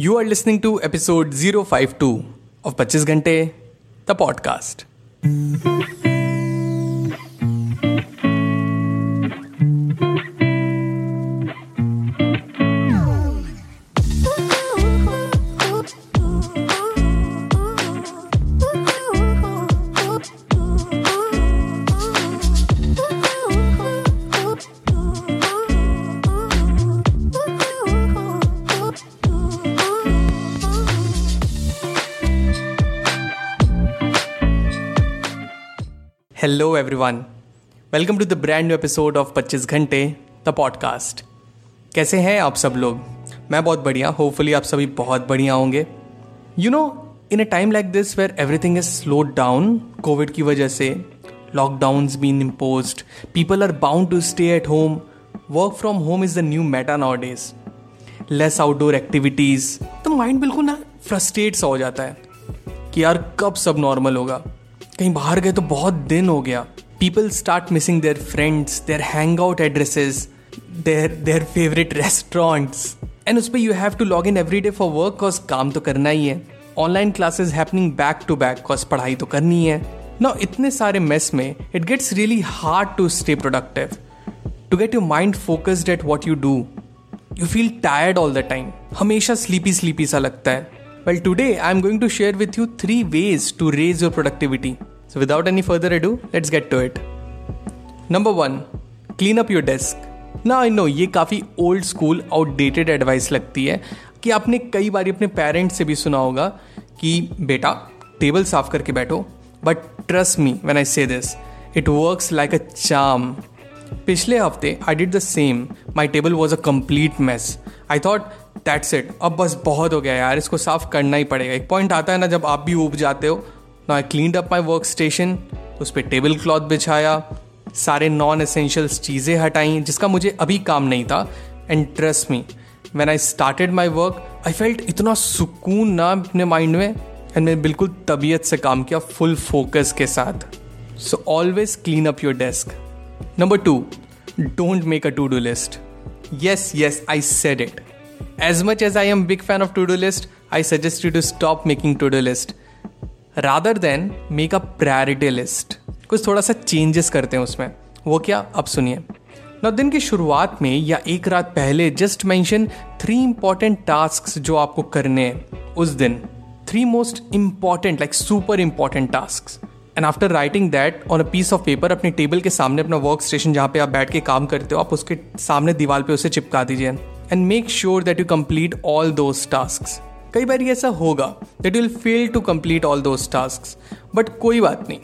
You are listening to episode 052 of 25 Ghante, the podcast. Hello everyone welcome to the brand new episode of 25 Ghante the podcast कैसे हैं आप सब लोग? मैं बहुत बढ़िया होपफुली आप सभी बहुत बढ़िया होंगे. You know in a time like this where everything is slowed down covid की वजह से lockdown been imposed people are bound to stay at home work from home is the new meta nowadays less outdoor activities तो mind बिल्कुल ना frustrate सा हो जाता है कि यार कब सब नॉर्मल होगा? कहीं बाहर गए तो बहुत दिन हो गया। People start missing their friends their hang out addresses their their favourite restaurants and उस पर you have to log in every day for work cause काम तो करना ही है। Online classes happening back to back cause पढ़ाई तो करनी है। ना इतने सारे मेस में it gets really hard to stay productive to get your mind focused at what you do you feel tired all the time हमेशा स्लीपी स्लीपी सा लगता है। Well, today I'm going to share with you three ways to raise your productivity. So, without any further ado, let's get to it. Number one, clean up your desk. ना I no ये काफ़ी old school outdated advice लगती है कि आपने कई बार अपने parents से भी सुना होगा कि बेटा टेबल साफ़ करके बैठो but trust me when I say this it works like a charm पिछले हफ़्ते I did the same my table was a complete mess I thought that's it अब बस बहुत हो गया यार इसको साफ़ करना ही पड़ेगा. एक पॉइंट आता है ना जब आप भी उब जाते हो ना I clean up my work station उस पर टेबल क्लॉथ बिछाया सारे नॉन एसेंशियल्स चीज़ें हटाई जिसका मुझे अभी काम नहीं था। And trust me when I started my work I felt इतना सुकून ना अपने माइंड में एंड मैंने बिल्कुल तबीयत से काम किया फुल फोकस के साथ। So always clean up your desk number two don't make a to do list yes yes I said it as much as I am big fan of to-do list, I suggest you to stop making to-do list. Rather then make a priority list कुछ थोड़ा सा changes करते हैं उसमें। वो क्या? अब सुनिए। ना दिन की शुरुआत में या एक रात पहले just mention three important task जो आपको करने हैं उस दिन। Three most important like super important task and after writing that on a piece of paper अपने टेबल के सामने अपना वर्क स्टेशन जहाँ पे आप बैठ के काम करते हो, आप उसके सामने दीवार पे उसे चिपका दीजिए। And make sure that you complete all those task कई बार ऐसा होगा that will fail to complete all those task but कोई बात नहीं.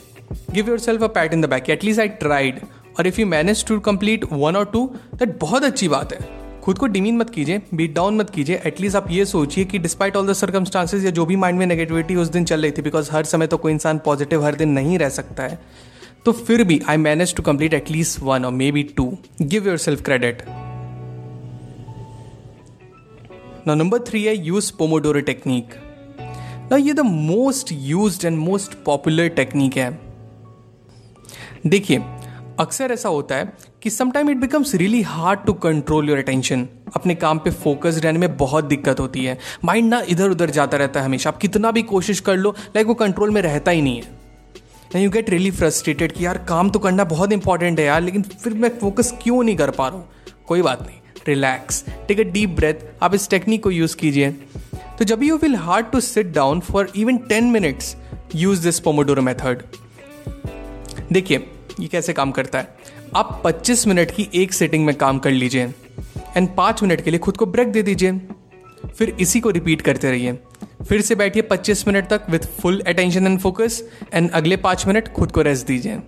Give yourself a pat in the back at least I tried और if you manage to complete one और two that बहुत अच्छी बात है. खुद को डिमीन मत कीजिए बीट डाउन मत कीजिए. एटलीस्ट आप ये सोचिए कि डिस्पाइट ऑल द सर्कमस्टांसेस या जो भी माइंड में नेगेटिविटी उस दिन चल रही थी बिकॉज़ हर समय तो कोई इंसान पॉजिटिव हर दिन नहीं रह सकता है. तो फिर भी I manage to complete at least one और maybe two give yourself credit Now, number three है use Pomodoro technique. Now, ये the most use and most popular technique है. देखिए अक्सर ऐसा होता है कि sometime it becomes really hard to control your attention अपने काम पे फोकस रहने में बहुत दिक्कत होती है. माइंड ना इधर उधर जाता रहता है हमेशा. आप कितना भी कोशिश कर लो लाइक वो कंट्रोल में रहता ही नहीं है. And you get really frustrated कि यार काम तो करना बहुत इंपॉर्टेंट है यार लेकिन फिर मैं फोकस क्यों नहीं कर पा रहा हूँ? कोई बात नहीं. Relax take a deep breath आप इस टेक्निक को यूज़ कीजिए। तो जब you will hard to sit down for even ten minutes use this Pomodoro method देखिए, ये कैसे काम करता है? आप 25 मिनट की एक सेटिंग में काम कर लीजिए एंड पाँच मिनट के लिए खुद को ब्रेक दे दीजिए। फिर इसी को रिपीट करते रहिए। फिर से बैठिए 25 मिनट तक with full attention and focus and अगले पाँच मिनट खुद को रेस्ट दीजिए।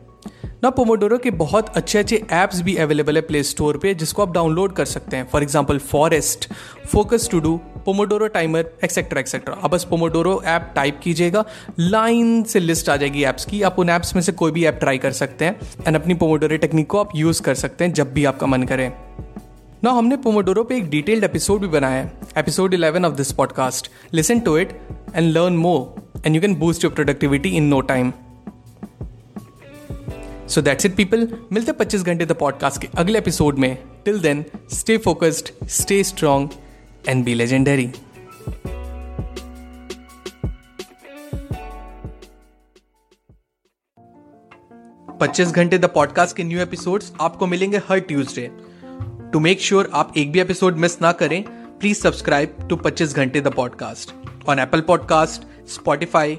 ना पोमोडोरो के बहुत अच्छे अच्छे ऐप्स भी अवेलेबल है प्ले स्टोर पे, जिसको आप डाउनलोड कर सकते हैं। For example forest focus to do Pomodoro timer etcetera etcetera आप बस पोमोडोरो ऐप टाइप कीजिएगा। लाइन से लिस्ट आ जाएगी ऐप्स की। आप उन ऐप्स में से कोई भी ऐप ट्राई कर सकते हैं। एंड अपनी पोमोडोरो टेक्निक को आप यूज़ कर सकते हैं, जब भी आपका मन करे। ना, हमने पोमोडोरो पे एक डिटेल्ड एपिसोड भी बनाया है। Episode 11 of this podcast listen to it and learn more and you can boost your productivity in no time so that's it people मिलते पच्चीस घंटे द पॉडकास्ट के अगले एपिसोड में. Till then stay focused stay strong and be legendary पच्चीस घंटे the podcast के new episode आपको मिलेंगे हर ट्यूजडे टू मेक श्योर आप एक भी एपिसोड मिस ना करें please subscribe to 25 Ghante the podcast on Apple podcast Spotify